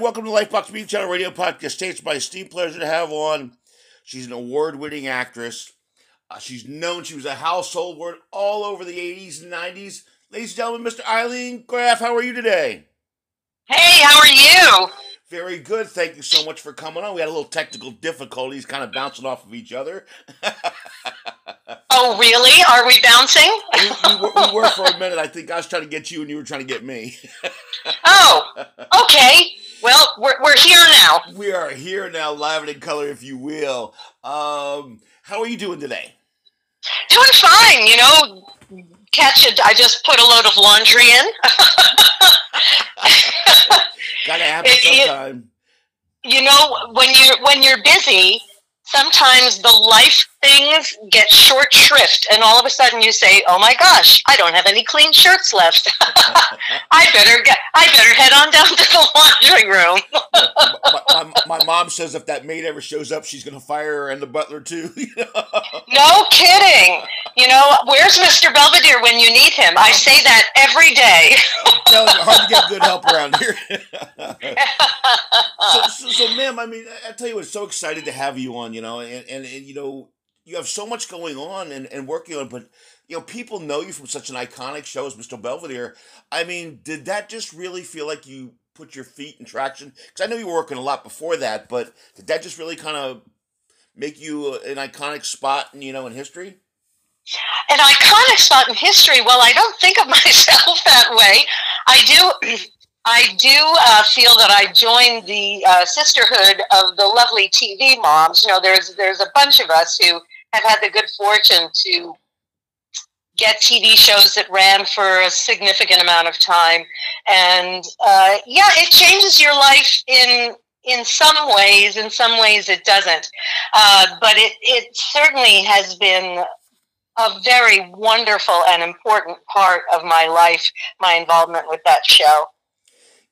Welcome to Lifebox Media Channel Radio Podcast. It's my esteemed pleasure to have on. She's an award-winning actress. Uh, she's known. She was a household word all over the 80s and 90s. Ladies and gentlemen, Mr. Ilene Graff, how are you today? Hey, how are you? Very good. Thank you so much for coming on. We had a little technical difficulties, kind of bouncing off of each other. oh, really? Are we bouncing? we, we, were, we, were, for a minute. I think I was trying to get you, and you were trying to get me. oh, okay. Well, we're, we're here now. We are here now, live and in color, if you will. Um, how are you doing today? Doing fine. You know, catch it. I just put a load of laundry in. Gotta happen sometime. You, you know, when you're when you're busy, sometimes the life things get short shrift and all of a sudden you say oh my gosh i don't have any clean shirts left. I better get i better head on down to the laundry room. My, my, my, mom says if that maid ever shows up she's going to fire her and the butler too no kidding. You know where's mr belvedere when you need him? I say that every day. No, hard to get good help around here. So, so, so ma'am i mean i tell you what so excited to have you on you know and, and, and you know you have so much going on and, and working on, but you know, people know you from such an iconic show as Mr. Belvedere. I mean, did that just really feel like you put your feet in traction? Because I know you were working a lot before that, but did that just really kind of make you an iconic spot, you know, in history? An iconic spot in history. Well, I don't think of myself that way. I do. I do uh, feel that I joined the uh, sisterhood of the lovely TV moms. You know, there's there's a bunch of us who have had the good fortune to get TV shows that ran for a significant amount of time, and uh, yeah, it changes your life in in some ways. In some ways, it doesn't, uh, but it it certainly has been a very wonderful and important part of my life. My involvement with that show.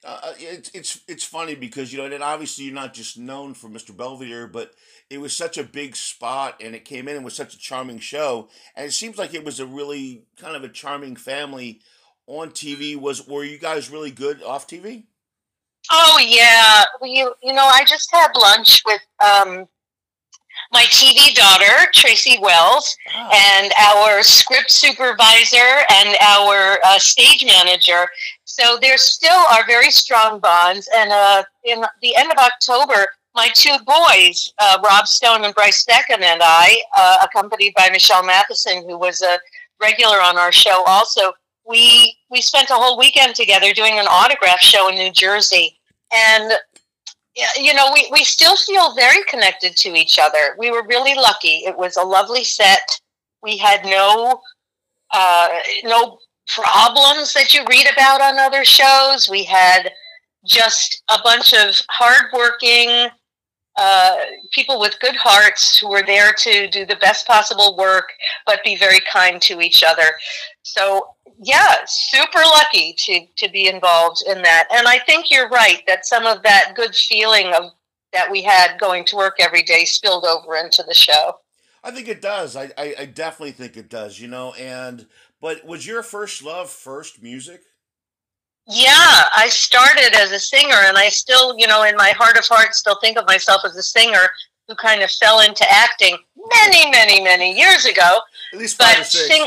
Uh, it's it's it's funny because you know, and obviously you're not just known for Mr. Belvedere, but it was such a big spot and it came in and was such a charming show. And it seems like it was a really kind of a charming family on tv was were you guys really good off tv oh yeah. You, you know i just had lunch with um, my tv daughter tracy wells oh. and our script supervisor and our uh, stage manager. So there still are very strong bonds and uh, in the end of october my two boys, uh, Rob Stone and Brice Beckham, and I, uh, accompanied by Michelle Matheson, who was a regular on our show also, we we spent a whole weekend together doing an autograph show in New Jersey. And you know, we, we still feel very connected to each other. We were really lucky. It was a lovely set. We had no uh, no problems that you read about on other shows. We had just a bunch of hardworking, uh, people with good hearts who are there to do the best possible work, but be very kind to each other. So, yeah, super lucky to to be involved in that. And I think you're right that some of that good feeling of that we had going to work every day spilled over into the show. I think it does. I, I, I definitely think it does. You know, and but was your first love first music? Yeah, I started as a singer, and I still, you know, in my heart of hearts, still think of myself as a singer who kind of fell into acting many, many, many years ago. At least five or six. Sing,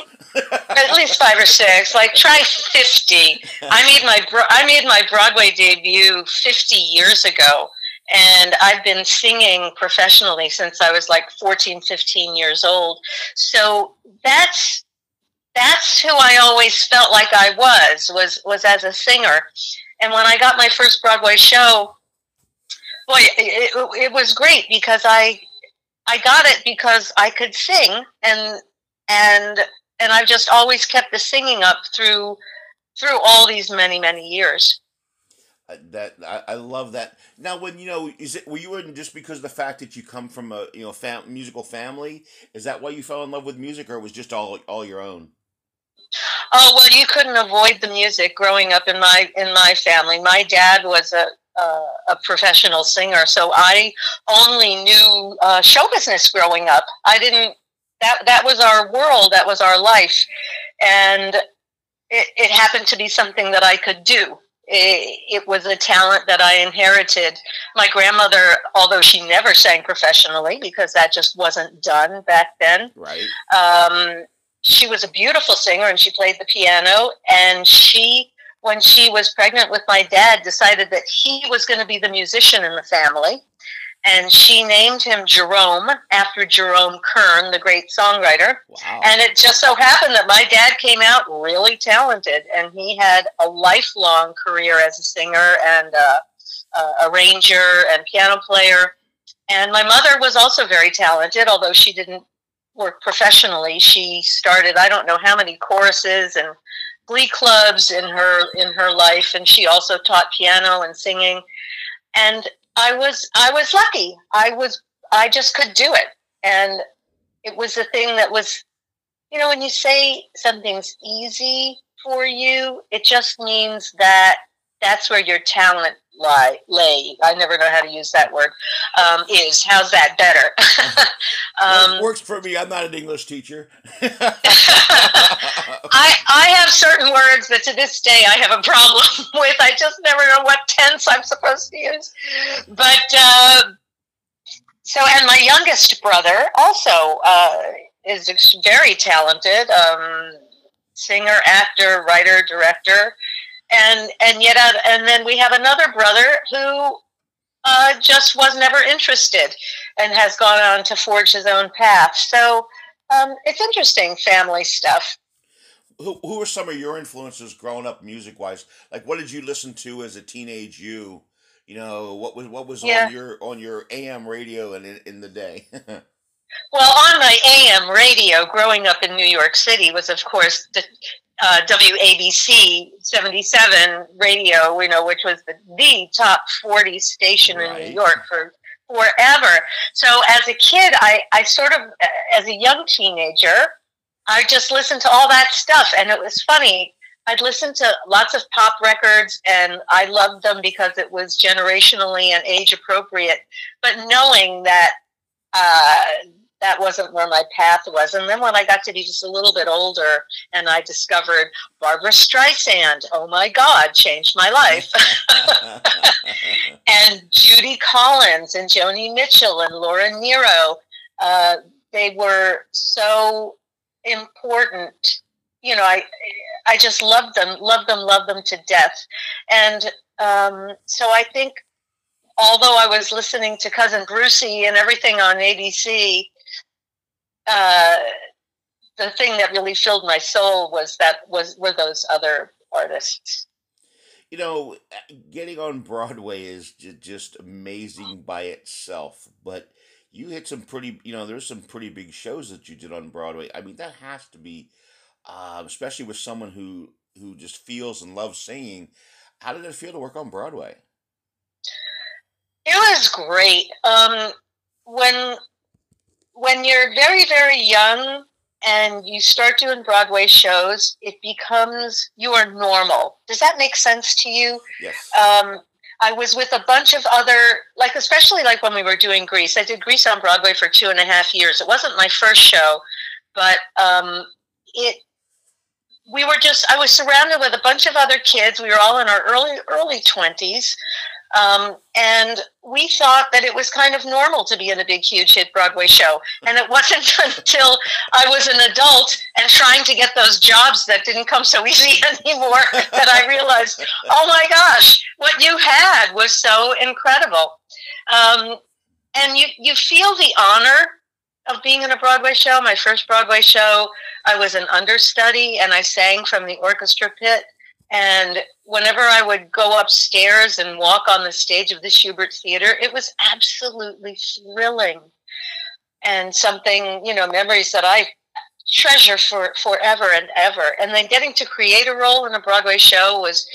at least five or six. Like try fifty. I made my I made my Broadway debut fifty years ago, and I've been singing professionally since I was like 14, 15 years old. So that's that's who I always felt like I was was was as a singer. And when I got my first Broadway show, boy, it, it, was great because I I got it because I could sing and and and I've just always kept the singing up through through all these many many years. Uh, that I, I, love that. Now, when you know, is it were you in just because the fact that you come from a you know fam- musical family? Is that why you fell in love with music, or was just all all your own? Oh well, you couldn't avoid the music growing up in my in my family. My dad was a uh, a professional singer, so I only knew uh, show business growing up. I didn't. That that was our world. That was our life, and it, it happened to be something that I could do. it, it, was a talent that I inherited. My grandmother, although she never sang professionally because that just wasn't done back then, right? Um, she was a beautiful singer and she played the piano. And she, when she was pregnant with my dad, decided that he was going to be the musician in the family and she named him Jerome after Jerome Kern, the great songwriter. Wow. And it just so happened that my dad came out really talented, and he had a lifelong career as a singer and a, a arranger and piano player. And my mother was also very talented, although she didn't work professionally. She started I don't know how many choruses and glee clubs in her in her life, and she also taught piano and singing. And I was I was lucky. I was I just could do it, and it was a thing that was, you know, when you say something's easy for you, it just means that that's where your talent lie lay. I never know how to use that word. Um, is how's that better? um, works for me. I'm not an English teacher. I I have certain words that to this day I have a problem with. I just never know what tense I'm supposed to use. But uh, so, and my youngest brother also uh, is very talented. Um, singer, actor, writer, director and and yet uh, and then we have another brother who uh, just was never interested and has gone on to forge his own path. So um, it's interesting family stuff. Who, who were some of your influences growing up music wise? Like what did you listen to as a teenage you? You know what was what was yeah. on your on your AM radio and in, in the day. Well, on my AM radio growing up in New York City was, of course, the uh, WABC 77 radio, you know, which was the, the top 40 station right. in New York for forever. So as a kid, I, I sort of, as a young teenager, I just listened to all that stuff. And it was funny. I'd listen to lots of pop records and I loved them because it was generationally and age appropriate. But knowing that uh, that wasn't where my path was. And then when I got to be just a little bit older and I discovered Barbra Streisand, oh my God, changed my life. and Judy Collins and Joni Mitchell and Laura Nyro, uh, they were so important. You know, I I just loved them, loved them, loved them to death. And um, so I think although I was listening to Cousin Brucey and everything on ABC, uh, the thing that really filled my soul was that was were those other artists. You know, getting on Broadway is just amazing by itself, but you hit some pretty, you know, there's some pretty big shows that you did on Broadway. I mean, that has to be, uh, especially with someone who who just feels and loves singing. How did it feel to work on Broadway? It was great. Um, when when you're very, very young and you start doing Broadway shows, it becomes you are normal. Does that make sense to you? Yes. Um, I was with a bunch of other, like especially like when we were doing Grease. I did Grease on Broadway for two and a half years. It wasn't my first show, but um, it. We were just. I was surrounded with a bunch of other kids. We were all in our early early twenties, um, and we thought that it was kind of normal to be in a big, huge hit Broadway show. And it wasn't until I was an adult and trying to get those jobs that didn't come so easy anymore that I realized, oh my gosh, what you had was so incredible. Um, and you, you feel the honor of being in a Broadway show. My first Broadway show, I was an understudy and I sang from the orchestra pit. And whenever I would go upstairs and walk on the stage of the Shubert Theater, it was absolutely thrilling and something, you know, memories that I treasure for forever and ever. And then getting to create a role in a Broadway show was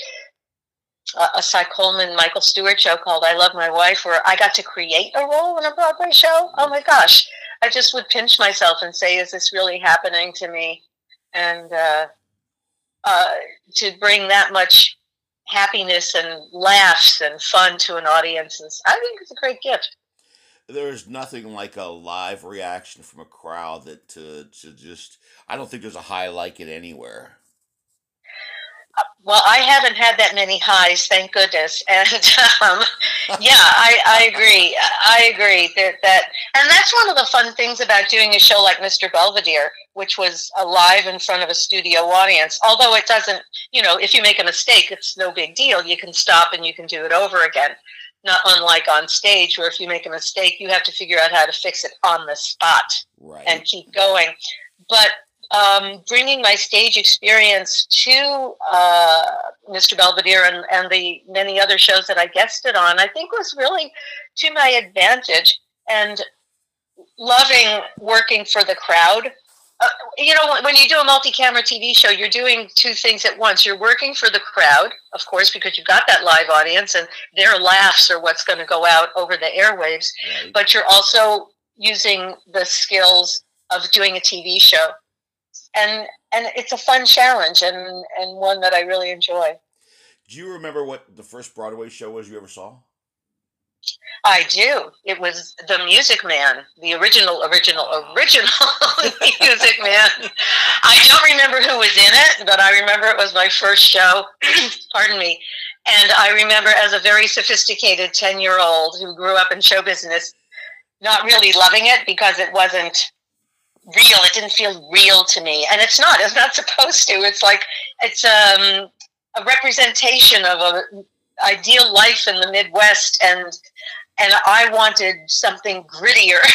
a, Cy Coleman, Michael Stewart show called I Love My Wife, where I got to create a role in a Broadway show. Oh my gosh. I just would pinch myself and say, is this really happening to me? And, uh, uh, to bring that much happiness and laughs and fun to an audience is, I think it's a great gift. There's nothing like a live reaction from a crowd that to, to just I don't think there's a high like it anywhere. Uh, well, I haven't had that many highs, thank goodness. And um, yeah, I, I agree. I agree that, that, and that's one of the fun things about doing a show like Mr. Belvedere, which was live in front of a studio audience. Although it doesn't, you know, if you make a mistake, it's no big deal. You can stop and you can do it over again. Not unlike on stage, where if you make a mistake, you have to figure out how to fix it on the spot Right. and keep going. But um, bringing my stage experience to uh, Mr. Belvedere and, and the many other shows that I guested on, I think was really to my advantage and loving working for the crowd. Uh, you know, when you do a multi-camera TV show, you're doing two things at once. You're working for the crowd, of course, because you've got that live audience and their laughs are what's going to go out over the airwaves. right. But you're also using the skills of doing a TV show, and and it's a fun challenge and and one that I really enjoy. Do you remember what the first Broadway show was you ever saw? I do. It was the Music Man, the original, original, original Music Man. I don't remember who was in it, but I remember it was my first show. Pardon me. And I remember as a very sophisticated 10 year old who grew up in show business, not really loving it because it wasn't real. It didn't feel real to me. And it's not. It's not supposed to. It's like, it's um, a representation of a ideal life in the Midwest, and and I wanted something grittier.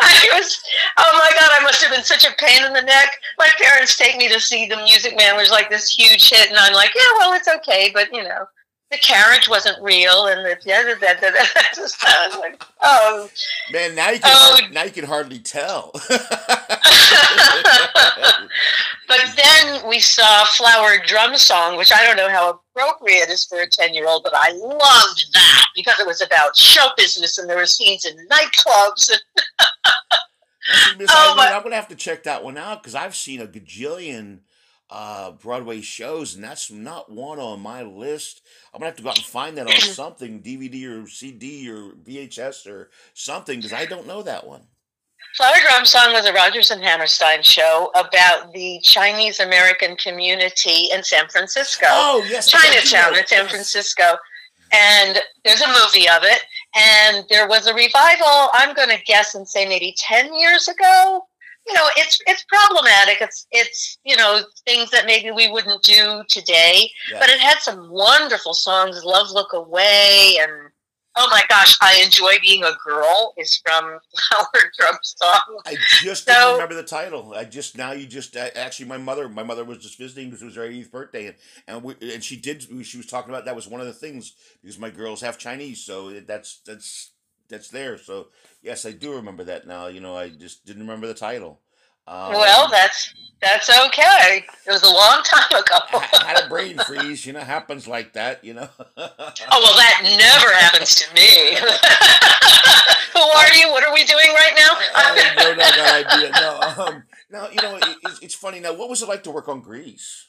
I was, oh my God, I must have been such a pain in the neck. My parents take me to see The Music Man, which was like this huge hit, and I'm like, yeah, well, it's okay, but you know, the carriage wasn't real, and the yeah, da, da, da, da. I was like, oh, Man, now you can Oh. hard- now you can hardly tell. but then we saw Flower Drum Song, which I don't know how appropriate is for a 10 year old, but I loved that because it was about show business and there were scenes in nightclubs. And, Actually, Miss Oh, Ilene, I'm gonna have to check that one out because I've seen a gajillion uh, Broadway shows, and that's not one on my list. I'm gonna have to go out and find that on something, DVD or CD or VHS or something, because I don't know that one. Flower Drum Song was a Rodgers and Hammerstein show about the Chinese American community in San Francisco. Oh yes, Chinatown in San. Francisco. And there's a movie of it. And there was a revival, I'm going to guess and say maybe 10 years ago. You know, it's it's problematic. It's it's you know things that maybe we wouldn't do today. Yeah. But it had some wonderful songs. Love Look Away and oh my gosh, I enjoy being a girl is from Flower Drum Song. I just So- didn't remember the title. I just now you just actually my mother my mother was just visiting because it was her 80th birthday and and we, and she did she was talking about that was one of the things because my girl's half Chinese so that's that's that's there so yes I do remember that now you know I just didn't remember the title. Um, well, that's that's okay. It was a long time ago. ha- had a brain freeze you know happens like that you know. Oh well, that never happens to me. Who are you? What are we doing right I now? have no doggone idea. No, um, now you know it, it's, it's funny. Now, what was it like to work on Grease?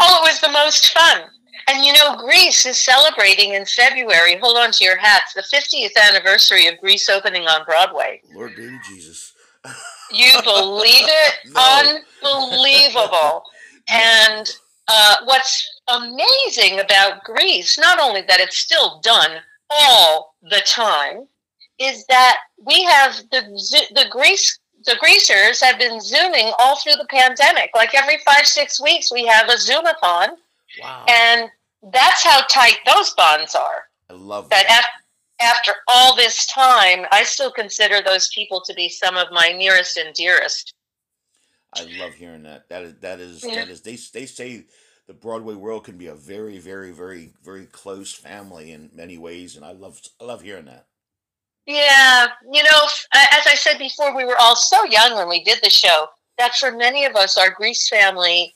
Oh, it was the most fun. And you know, Grease is celebrating in February. Hold on to your hats. The 50th anniversary of Grease opening on Broadway. Lord, baby Jesus. You believe it? No. Unbelievable. And uh, what's amazing about Grease, not only that it's still done all the time, is that we have the the Grease the greasers have been zooming all through the pandemic. Like every five six weeks, we have a zoomathon, Wow, and that's how tight those bonds are. I love That that. af- after all this time, I still consider those people to be some of my nearest and dearest. I love hearing that. That is that is Yeah. that is they they say the Broadway world can be a very very very very close family in many ways, and I love I love hearing that. Yeah, you know, as I said before, we were all so young when we did the show that for many of us, our Grease family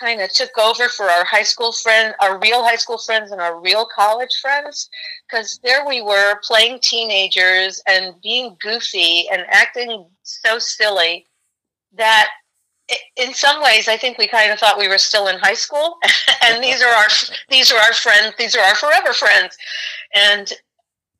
kind of took over for our high school friend, our real high school friends, and our real college friends. Because there we were playing teenagers and being goofy and acting so silly that. In some ways, I think we kind of thought we were still in high school, and these are our these are our friends. These are our forever friends, and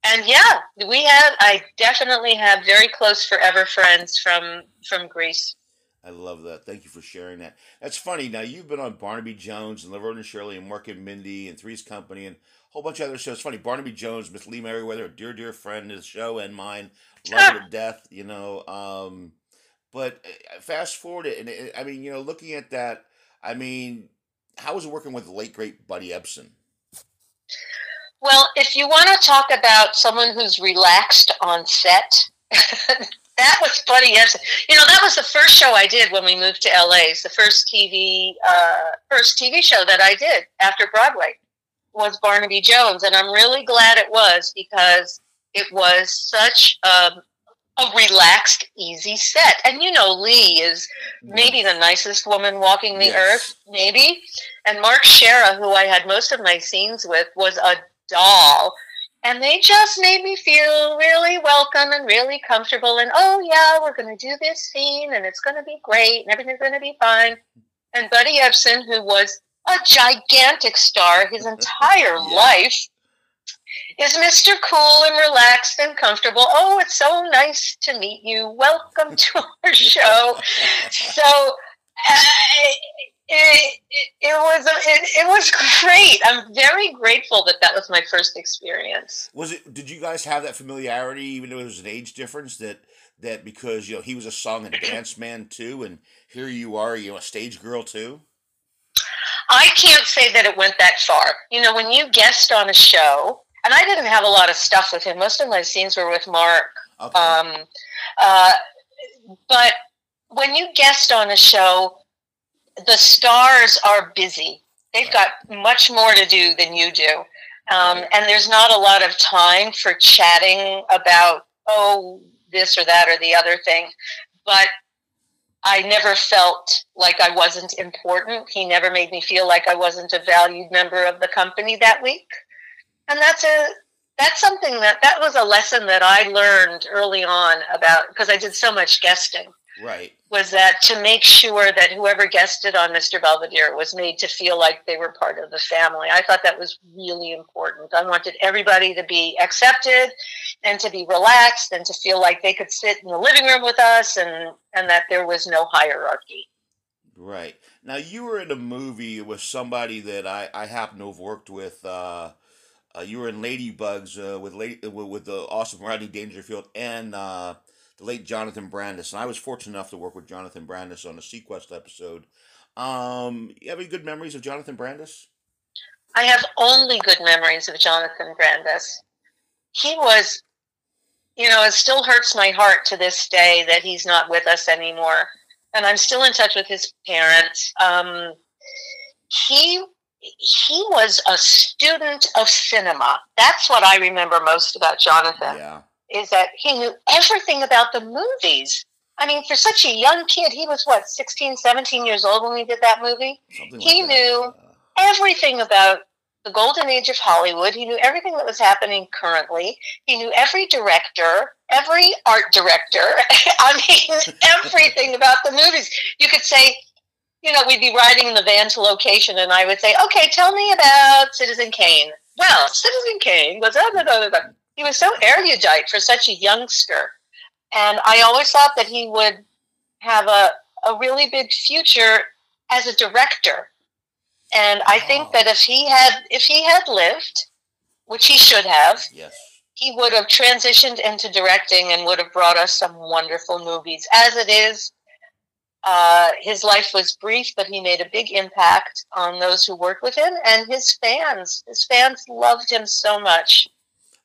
and yeah, we have. I definitely have very close forever friends from from Grease. I love that. Thank you for sharing that. That's funny. Now you've been on Barnaby Jones and Laverne and Shirley and Mork and Mindy and Three's Company and a whole bunch of other shows. It's funny. Barnaby Jones, Miss Lee Meriwether, a dear, dear friend of the show and mine. Love her to death, you know. Um, but uh, fast forward it, and it, I mean, you know, looking at that, I mean, how was it working with the late great Buddy Ebsen? Well, if you want to talk about someone who's relaxed on set, that was funny. Ebsen. You know, that was the first show I did when we moved to LA. It's the first TV, uh, first TV show that I did after Broadway was Barnaby Jones, and I'm really glad it was because it was such a, a relaxed, easy set. And you know, Lee is maybe the nicest woman walking the yes. earth, maybe. And Mark Shera, who I had most of my scenes with, was a doll. And they just made me feel really welcome and really comfortable and oh yeah we're going to do this scene and it's going to be great and everything's going to be fine. And buddy ebsen who was a gigantic star his entire yeah. life is mr cool and relaxed and comfortable. Oh it's so nice to meet you. Welcome to our show. So uh, it, it, it was it, it was great. I'm very grateful that that was my first experience. Was it? Did you guys have that familiarity, even though it was an age difference? That that because you know he was a song and dance man too, and here you are, you know, a stage girl too. I can't say that it went that far. You know, when you guest on a show, and I didn't have a lot of stuff with him. Most of my scenes were with Mark. Okay. Um, uh, but when you guest on a show, the stars are busy. They've got much more to do than you do. Um, and there's not a lot of time for chatting about, oh, this or that or the other thing. But I never felt like I wasn't important. He never made me feel like I wasn't a valued member of the company that week. And that's a that's something that that was a lesson that I learned early on about because I did so much guesting. Right. Was that to make sure that whoever guested on Mr. Belvedere was made to feel like they were part of the family. I thought that was really important. I wanted everybody to be accepted and to be relaxed and to feel like they could sit in the living room with us and, and that there was no hierarchy. Right. Now, you were in a movie with somebody that I, I happen to have worked with. Uh, uh, you were in Ladybugs uh, with, lady, with, with the awesome Rodney Dangerfield and uh, the late Jonathan Brandis, and I was fortunate enough to work with Jonathan Brandis on a seaQuest episode. Um, you have any good memories of Jonathan Brandis? I have only good memories of Jonathan Brandis. He was, you know, it still hurts my heart to this day that he's not with us anymore. And I'm still in touch with his parents. Um, he he was a student of cinema. That's what I remember most about Jonathan. Yeah is that he knew everything about the movies. I mean, for such a young kid, he was what, 16, 17 years old when we did that movie? Something he like knew everything about the golden age of Hollywood. He knew everything that was happening currently. He knew every director, every art director. I mean, everything about the movies. You could say, you know, we'd be riding in the van to location, and I would say, okay, tell me about Citizen Kane. Well, Citizen Kane was. Blah, blah, blah, he was so erudite for such a youngster. And I always thought that he would have a, a really big future as a director. And I think that if he had if he had lived, which he should have, yes. he would have transitioned into directing and would have brought us some wonderful movies. As it is, uh, his life was brief, but he made a big impact on those who worked with him and his fans. His fans loved him so much.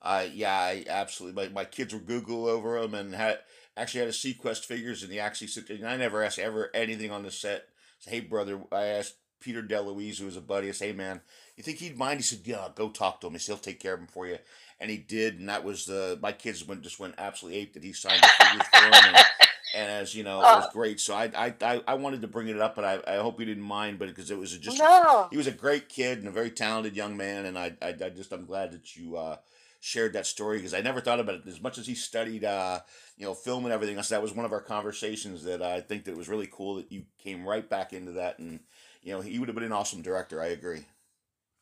Uh, yeah, I absolutely. My, my kids were Google over them and had actually had a seaQuest figures, and he actually said, and I never asked ever anything on the set. Said, hey, brother, I asked Peter DeLuise, who was a buddy, I said, hey, man, you think he'd mind? He said, yeah, go talk to him. He said, he'll take care of him for you. And he did, and that was the, my kids went just went absolutely ape that he signed the figures for him. And, and as you know, it was oh. great. So I, I, I, I wanted to bring it up, but I, I hope you didn't mind, but because it was just, no. he was a great kid and a very talented young man, and I, I, I just, I'm glad that you, uh, shared that story because I never thought about it as much as he studied, uh, you know, film and everything else. That was one of our conversations that I think that it was really cool that you came right back into that, and you know, he would have been an awesome director. I agree.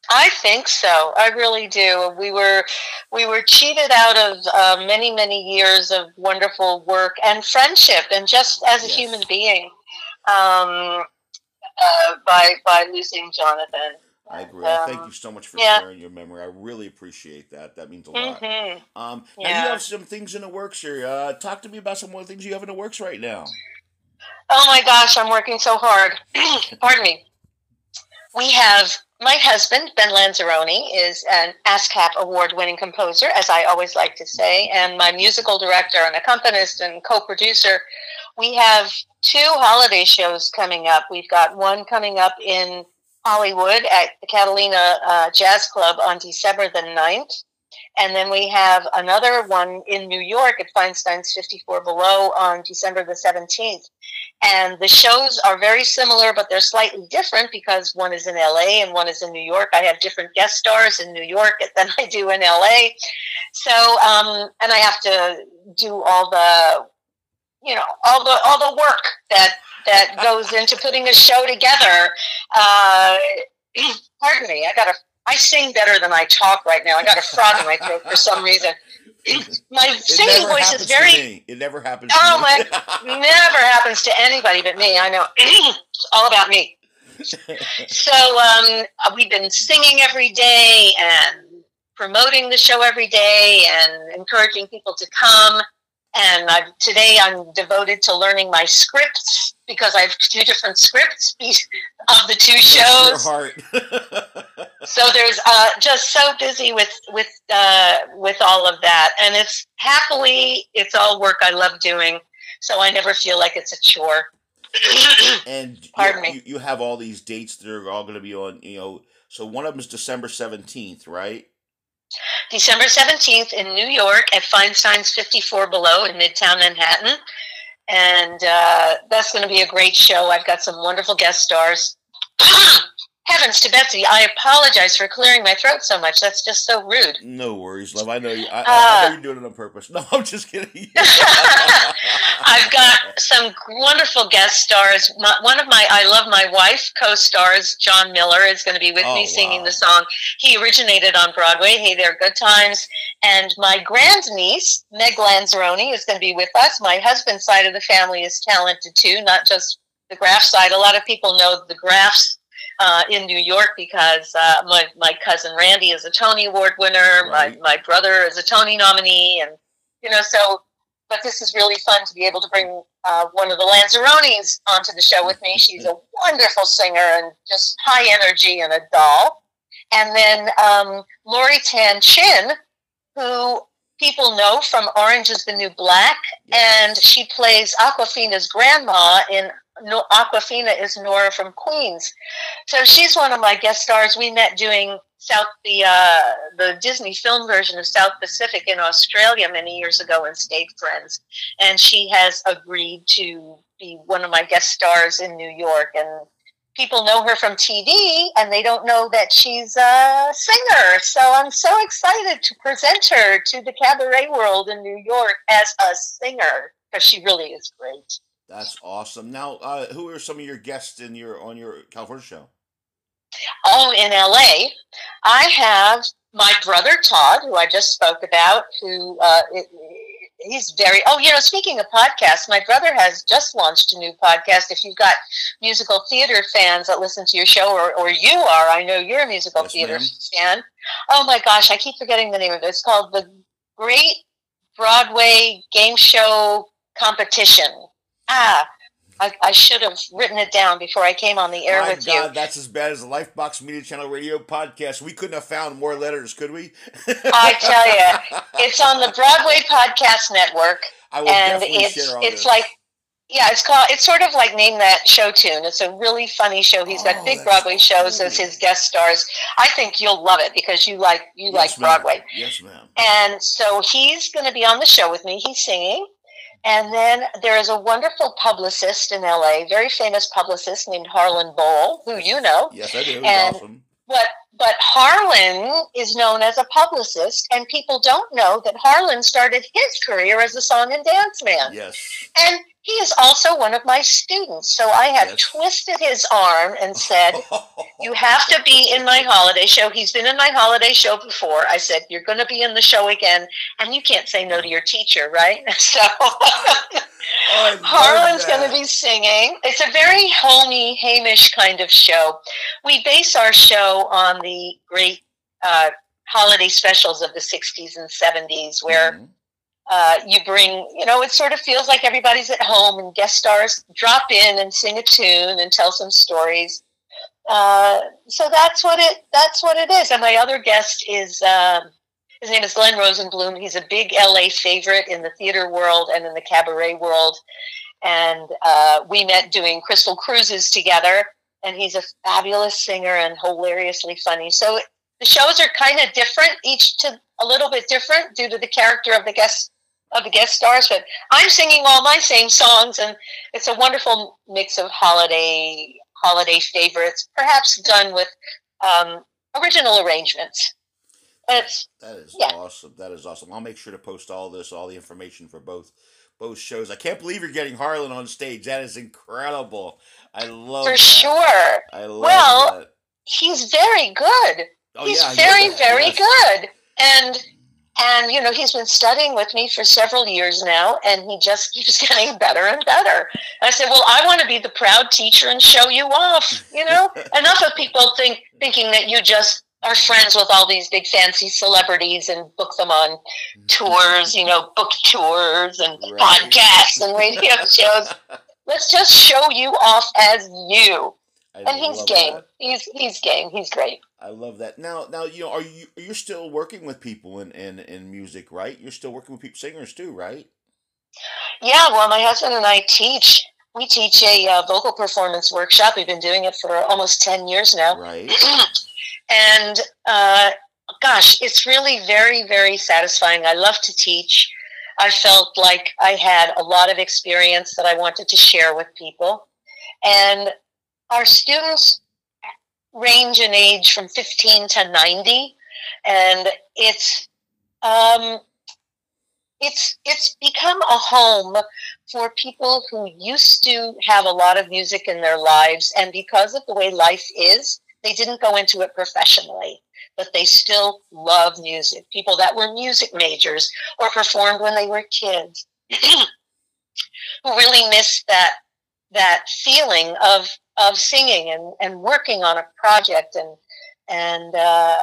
I think so. I really do. We were we were cheated out of uh, many many years of wonderful work and friendship, and just as a yes. human being. um, uh, by by losing Jonathan. I agree. Um, Thank you so much for yeah. sharing your memory. I really appreciate that. That means a lot. Mm-hmm. Um, yeah. Now you have some things in the works here. Uh, talk to me about some more things you have in the works right now. Oh my gosh, I'm working so hard. Pardon me. We have my husband, Ben Lanzarone, is an ASCAP award winning composer, as I always like to say, and my musical director and accompanist and co producer. We have two holiday shows coming up. We've got one coming up in Hollywood at the Catalina uh, Jazz Club on December the 9th. And then we have another one in New York at Feinstein's 54 Below on December the 17th. And the shows are very similar, but they're slightly different because one is in LA and one is in New York. I have different guest stars in New York than I do in LA. So, um, and I have to do all the, you know, all the all the work that that goes into putting a show together. Uh, pardon me, I got a. I sing better than I talk right now. I got a frog in my throat for some reason. My singing voice is very. It never happens. Oh my! never happens to anybody but me. I know. it's all about me. so um, we've been singing every day and promoting the show every day and encouraging people to come. And I've, today I'm devoted to learning my scripts because I have two different scripts of the two shows. so there's uh, just so busy with with uh, with all of that, and it's happily it's all work I love doing. So I never feel like it's a chore. and pardon you, me, you have all these dates that are all going to be on. You know, so one of them is December seventeenth, right? December 17th in New York at Feinstein's 54 Below in Midtown Manhattan. And uh, that's going to be a great show. I've got some wonderful guest stars. Heavens to Betsy, I apologize for clearing my throat so much. That's just so rude. No worries, love. I know you. I, uh, I know you're doing it on purpose. No, I'm just kidding. I've got some wonderful guest stars. My, one of my I love my wife co-stars, John Miller, is going to be with oh, me singing wow. the song. He originated on Broadway. Hey there, good times. And my grandniece, Meg Lanzarone, is going to be with us. My husband's side of the family is talented too, not just the Graff side. A lot of people know the Graffs uh, in New York because uh, my, my cousin Randy is a Tony Award winner. Right. My, my brother is a Tony nominee. And, you know, so, but this is really fun to be able to bring uh, one of the Lanzarones onto the show with me. She's a wonderful singer and just high energy and a doll. And then um, Lori Tan Chin, who people know from Orange is the New Black, and she plays Awkwafina's grandma in no, Awkwafina is Nora from Queens. So she's one of my guest stars. We met doing South the uh, the Disney film version of South Pacific in Australia many years ago and stayed friends. And she has agreed to be one of my guest stars in New York. And people know her from TV and they don't know that she's a singer. So I'm so excited to present her to the cabaret world in New York as a singer because she really is great. That's awesome. Now, uh, who are some of your guests in your on your California show? Oh, in LA, I have my brother Todd, who I just spoke about, who uh, he's very oh you know speaking of podcasts my brother has just launched a new podcast. If you've got musical theater fans that listen to your show or, or you are i know you're a musical yes, theater fan. Oh my gosh i keep forgetting the name of it. It's called the great broadway game show competition ah, I, I, should have written it down before I came on the air My with God, you. That's as bad as the Lifebox Media Channel Radio podcast. We couldn't have found more letters, could we? I tell you, it's on the Broadway Podcast Network. I will and it's, It's this. like, yeah, it's called. It's sort of like name that show tune. It's a really funny show. He's got oh, big Broadway cool. shows as his guest stars. I think you'll love it because you like you yes, like Broadway. Yes, ma'am. And so he's going to be on the show with me. He's singing and then there is a wonderful publicist in LA, very famous publicist named Harlan Boll, who you know. Yes, I do. And awesome. But but Harlan is known as a publicist, and people don't know that Harlan started his career as a song and dance man. Yes. And he is also one of my students. So I have yes. twisted his arm and said, You have to be in my holiday show. He's been in my holiday show before. I said, You're going to be in the show again. And you can't say no to your teacher, right? So Harlan's going to be singing. It's a very homey, Hamish kind of show. We base our show on the great uh, holiday specials of the 60s and 70s where. Mm-hmm uh, you bring, you know, it sort of feels like everybody's at home and guest stars drop in and sing a tune and tell some stories. Uh, so that's what it that's what it is. And my other guest is um, his name is Glenn Rosenblum. He's a big LA favorite in the theater world and in the cabaret world. And uh, we met doing Crystal Cruises together. And he's a fabulous singer and hilariously funny. So the shows are kind of different, each to a little bit different due to the character of the guest of the guest stars, but I'm singing all my same songs, and it's a wonderful mix of holiday holiday favorites, perhaps done with um, original arrangements. It's, that is yeah. awesome. That is awesome. I'll make sure to post all this, all the information for both both shows. I can't believe you're getting Harlan on stage. That is incredible. I love for that. sure. I love well, that. he's very good. Oh, he's yeah, very, very yes. good, and and, you know, he's been studying with me for several years now, and he just keeps getting better and better. And I said, Well, I want to be the proud teacher and show you off. You know, enough of people think thinking that you just are friends with all these big fancy celebrities and book them on tours, you know, book tours and right. podcasts and radio shows. Let's just show you off as you. I and he's game. That. He's he's game. He's great. I love that. Now, now you know, are you you're still working with people in, in in music, right? You're still working with people, singers too, right? Yeah. Well, my husband and I teach. We teach a uh, vocal performance workshop. We've been doing it for almost ten years now. Right. and uh, gosh, it's really very very satisfying. I love to teach. I felt like I had a lot of experience that I wanted to share with people, and our students range in age from 15 to 90 and it's um, it's it's become a home for people who used to have a lot of music in their lives. And because of the way life is they didn't go into it professionally but they still love music. People that were music majors or performed when they were kids who really miss that that feeling of of singing and, and working on a project and and uh,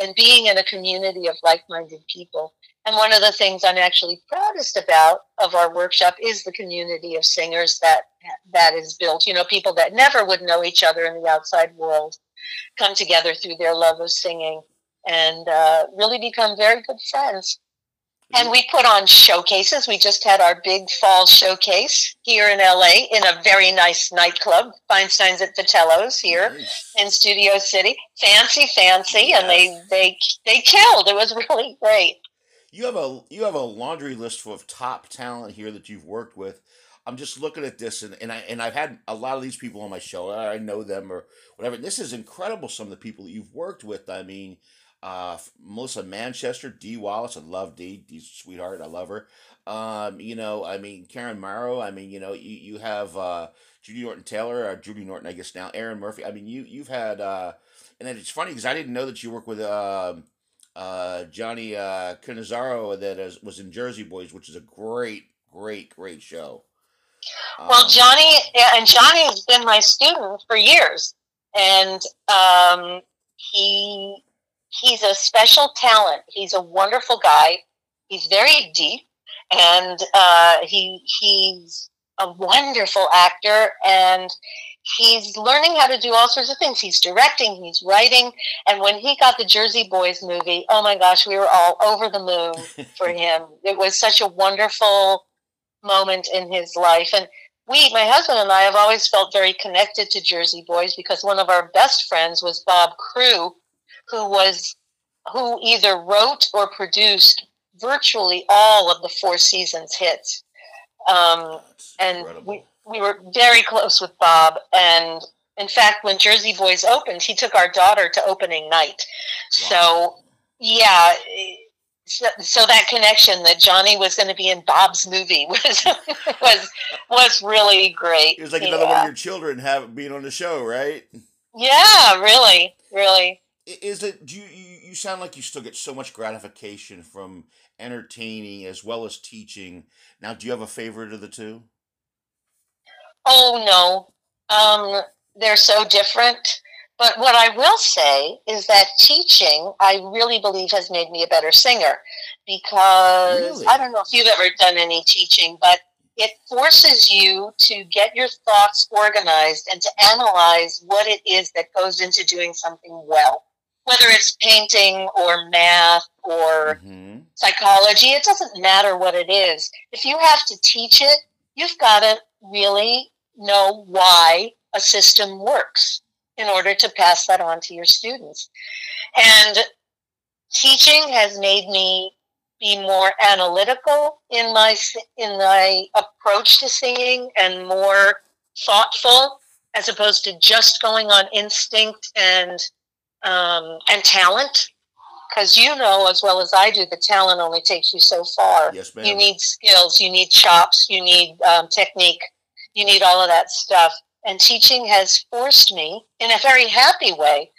and being in a community of like-minded people. And one of the things I'm actually proudest about of our workshop is the community of singers that that is built. You know, people that never would know each other in the outside world come together through their love of singing and uh, really become very good friends. And we put on showcases. We just had our big fall showcase here in LA in a very nice nightclub, Feinstein's at Vitello's here nice. in Studio City. Fancy, fancy, yes. and they they they killed. It was really great. You have a you have a laundry list of top talent here that you've worked with. I'm just looking at this, and, and I and I've had a lot of these people on my show. I know them or whatever. This is incredible. Some of the people that you've worked with. I mean, uh, Melissa Manchester, Dee Wallace, I love Dee, Dee's sweetheart, I love her. Um, you know, I mean, Karen Morrow, I mean, you know, you, you have uh, Judy Norton Taylor, or Judy Norton, I guess now, Erin Murphy. I mean, you, you've had, uh, and then it's funny because I didn't know that you work with uh, uh, Johnny uh, Cannizzaro that is, was in Jersey Boys, which is a great, great, great show. Well, um, Johnny, and Johnny has been my student for years. And um, he he's a special talent. He's a wonderful guy. He's very deep, and uh, he he's a wonderful actor, and he's learning how to do all sorts of things. He's directing, he's writing, and when he got the Jersey Boys movie, oh my gosh, we were all over the moon for him. It was such a wonderful moment in his life, and we, my husband and I, have always felt very connected to Jersey Boys because one of our best friends was Bob Crewe, who was who either wrote or produced virtually all of the Four Seasons hits. Um, and we, we were very close with Bob. And in fact, when Jersey Boys opened, he took our daughter to opening night. Wow. So, yeah, so, so that connection that Johnny was going to be in Bob's movie was was was really great. It was like yeah. another one of your children have being on the show, right? Yeah, really, really. Is it? Do you, you sound like you still get so much gratification from entertaining as well as teaching? Now, do you have a favorite of the two? Oh no, um, they're so different. But what I will say is that teaching, I really believe, has made me a better singer because really? I don't know if you've ever done any teaching, but it forces you to get your thoughts organized and to analyze what it is that goes into doing something well. Whether it's painting or math or mm-hmm. psychology, it doesn't matter what it is. If you have to teach it, you've got to really know why a system works in order to pass that on to your students. And teaching has made me be more analytical in my in my approach to singing and more thoughtful as opposed to just going on instinct and um, and talent because you know as well as I do the talent only takes you so far. Yes, ma'am. You need skills, you need chops, you need um, technique, you need all of that stuff. And teaching has forced me in a very happy way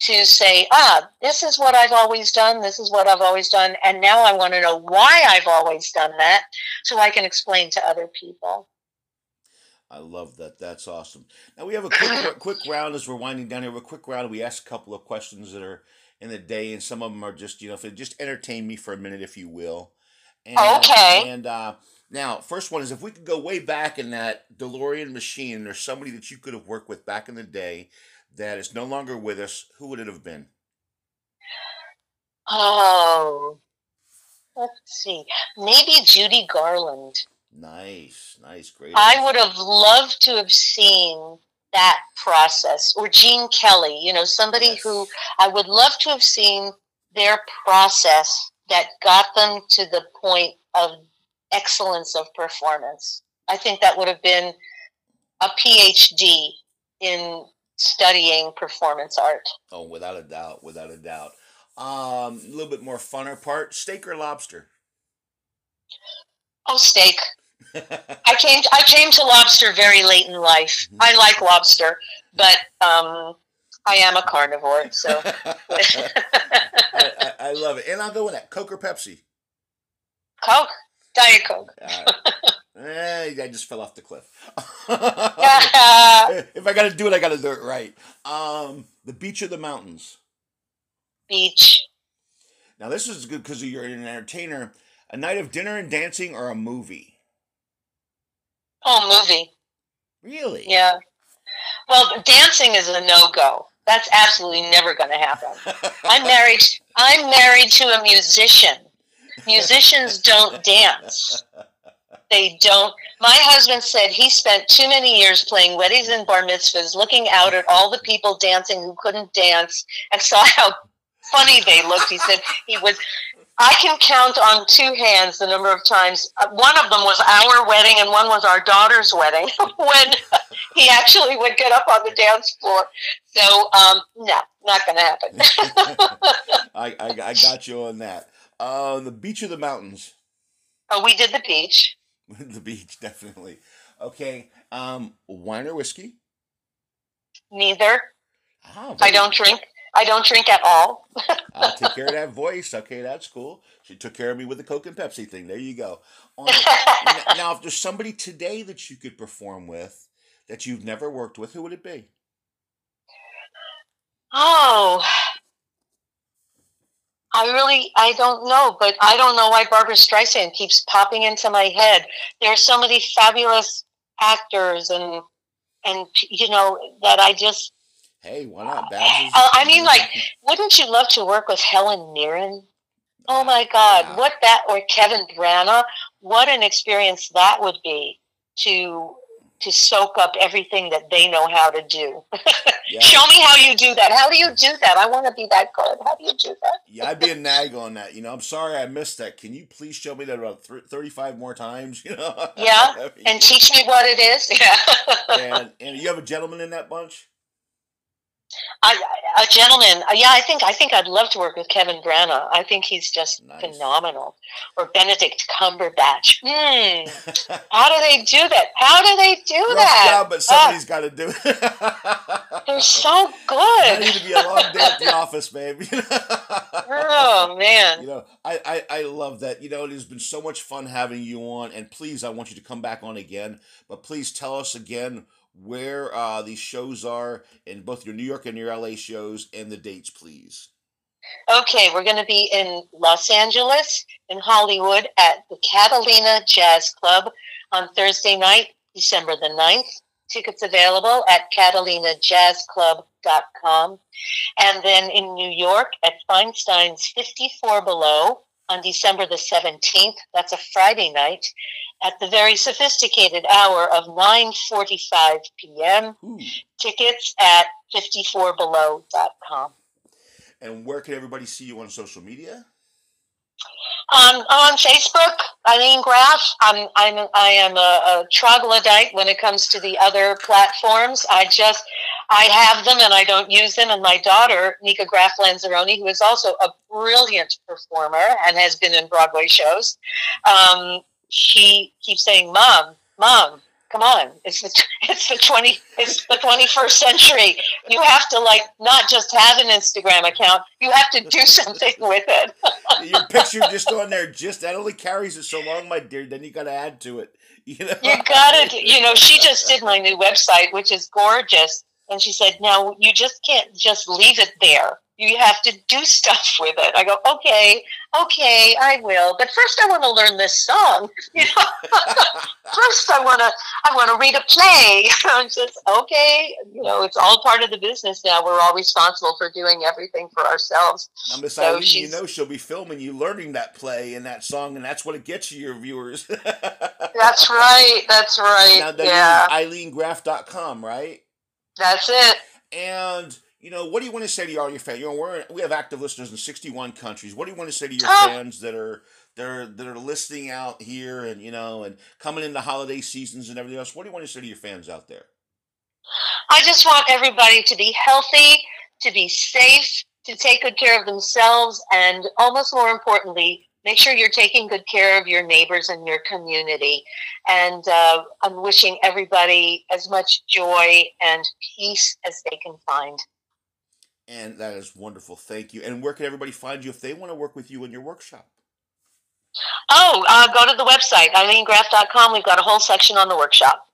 to say, ah, this is what I've always done, this is what I've always done, and now I want to know why I've always done that so I can explain to other people. I love that. That's awesome. Now we have a quick quick round as we're winding down here. A quick round. We ask a couple of questions that are in the day, and some of them are just you know, if it just entertain me for a minute, if you will. And, okay. And uh, now, first one is if we could go way back in that DeLorean machine, there's somebody that you could have worked with back in the day that is no longer with us. Who would it have been? Oh, let's see. Maybe Judy Garland. Nice, nice, great. I would have loved to have seen that process, or Gene Kelly. You know, somebody yes. who I would love to have seen their process that got them to the point of excellence of performance. I think that would have been a PhD in studying performance art. Oh, without a doubt, without a doubt. Um, a little bit more funner part: steak or lobster? Oh, steak. I came. I came to lobster very late in life. Mm-hmm. I like lobster, but um, I am a carnivore, so. I, I, I, love it, and I'll go with that. Coke or Pepsi? Coke. Diet Coke. uh, eh, I just fell off the cliff. if I got to do it, I got to do it right. Um, the beach or the mountains? Beach. Now this is good because you're an entertainer. A night of dinner and dancing or a movie? Oh, movie. Really? Yeah. Well, dancing is a no go. That's absolutely never going to happen. I'm married. I'm married to a musician musicians don't dance. They don't. My husband said he spent too many years playing weddings and bar mitzvahs, looking out at all the people dancing who couldn't dance, and saw how funny they looked. He said he was. I can count on two hands the number of times. Uh, one of them was our wedding, and one was our daughter's wedding when he actually would get up on the dance floor. So, um, no, not going to happen. I, I, I got you on that. Uh, the beach or the mountains? Oh, we did the beach. the beach, definitely. Okay. Um, wine or whiskey? Neither. Oh, I don't drink. I don't drink at all. I'll take care of that voice. Okay, that's cool. She took care of me with the Coke and Pepsi thing. There you go. now, if there's somebody today that you could perform with that you've never worked with, who would it be? Oh, I really, I don't know, but I don't know why Barbra Streisand keeps popping into my head. There are so many fabulous actors and and you know that I just. Hey, why not? Babs uh, I mean, like, wouldn't you love to work with Helen Mirren? Oh my God, yeah. what that or Kenneth Branagh? What an experience that would be to to soak up everything that they know how to do. Yeah. Show me how you do that. How do you do that? I want to be that good. How do you do that? yeah, I'd be a nag on that. You know, I'm sorry I missed that. Can you please show me that about 35 more times? You know? Yeah, and teach me what it is. Yeah. and, and you have a gentleman in that bunch? I, a gentleman. uh, Yeah, I think I think I'd love to work with Kenneth Branagh. I think he's just Nice. phenomenal. Or Benedict Cumberbatch. Hmm. How do they do that? How do they do Rough that? job, but somebody's got to do it. They're so That need to be a long day at the office, babe. Oh man. You know, I, I, I love that. You know, it has been so much fun having you on, and please, I want you to come back on again. But please tell us again where uh, these shows are in both your New York and your LA shows and the dates, please. Okay, we're going to be in Los Angeles, in Hollywood, at the Catalina Jazz Club on Thursday night, December the 9th. Tickets available at catalinajazzclub.com. And then in New York at Feinstein's 54 Below on December the 17th. That's a Friday night at the very sophisticated hour of 9.45 p.m. Ooh. Tickets at 54below.com. And where can everybody see you on social media? Um, on Facebook, Ilene Graff. I'm, I'm, I am a, a troglodyte when it comes to the other platforms. I just, I have them and I don't use them. And my daughter, Nikka Graff Lanzarone, who is also a brilliant performer and has been in Broadway shows, um, she keeps saying, "Mom, Mom, come on! It's the it's the twenty it's the twenty first century. You have to like not just have an Instagram account. You have to do something with it." Your picture just on there, just that only carries it so long, my dear. Then you got to add to it. You know, you gotta you know she just did my new website which is gorgeous and she said now you just can't just leave it there you have to do stuff with it. I go okay okay i will. But first i want to learn this song. You know? First i want to i want to read a play. I'm just okay you know it's all part of the business now. We're all responsible for doing everything for ourselves. Now, Miss So Ilene, you know she'll be filming you learning that play and that song, and that's what it gets you, your viewers. that's right that's right now, yeah. Is ilenegraff.com, right? that's it. And you know, what do you want to say to all your fans? You know, we're we have active listeners in sixty-one countries. What do you want to say to your Oh. fans that are that are that are listening out here and you know and coming into holiday seasons and everything else? What do you want to say to your fans out there? I just want everybody to be healthy, to be safe, to take good care of themselves, and almost more importantly, make sure you're taking good care of your neighbors and your community. And uh, I'm wishing everybody as much joy and peace as they can find. And that is wonderful. Thank you. And where can everybody find you if they want to work with you in your workshop? Oh, uh, go to the website, ilenegraff.com. We've got a whole section on the workshop.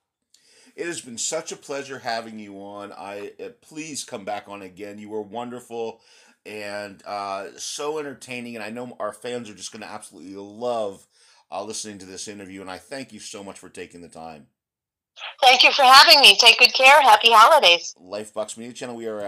It has been such a pleasure having you on. I uh, please come back on again. You were wonderful and uh, so entertaining, and I know our fans are just going to absolutely love uh, listening to this interview. And I thank you so much for taking the time. Thank you for having me. Take good care. Happy holidays. Lifebox Media Channel. We are.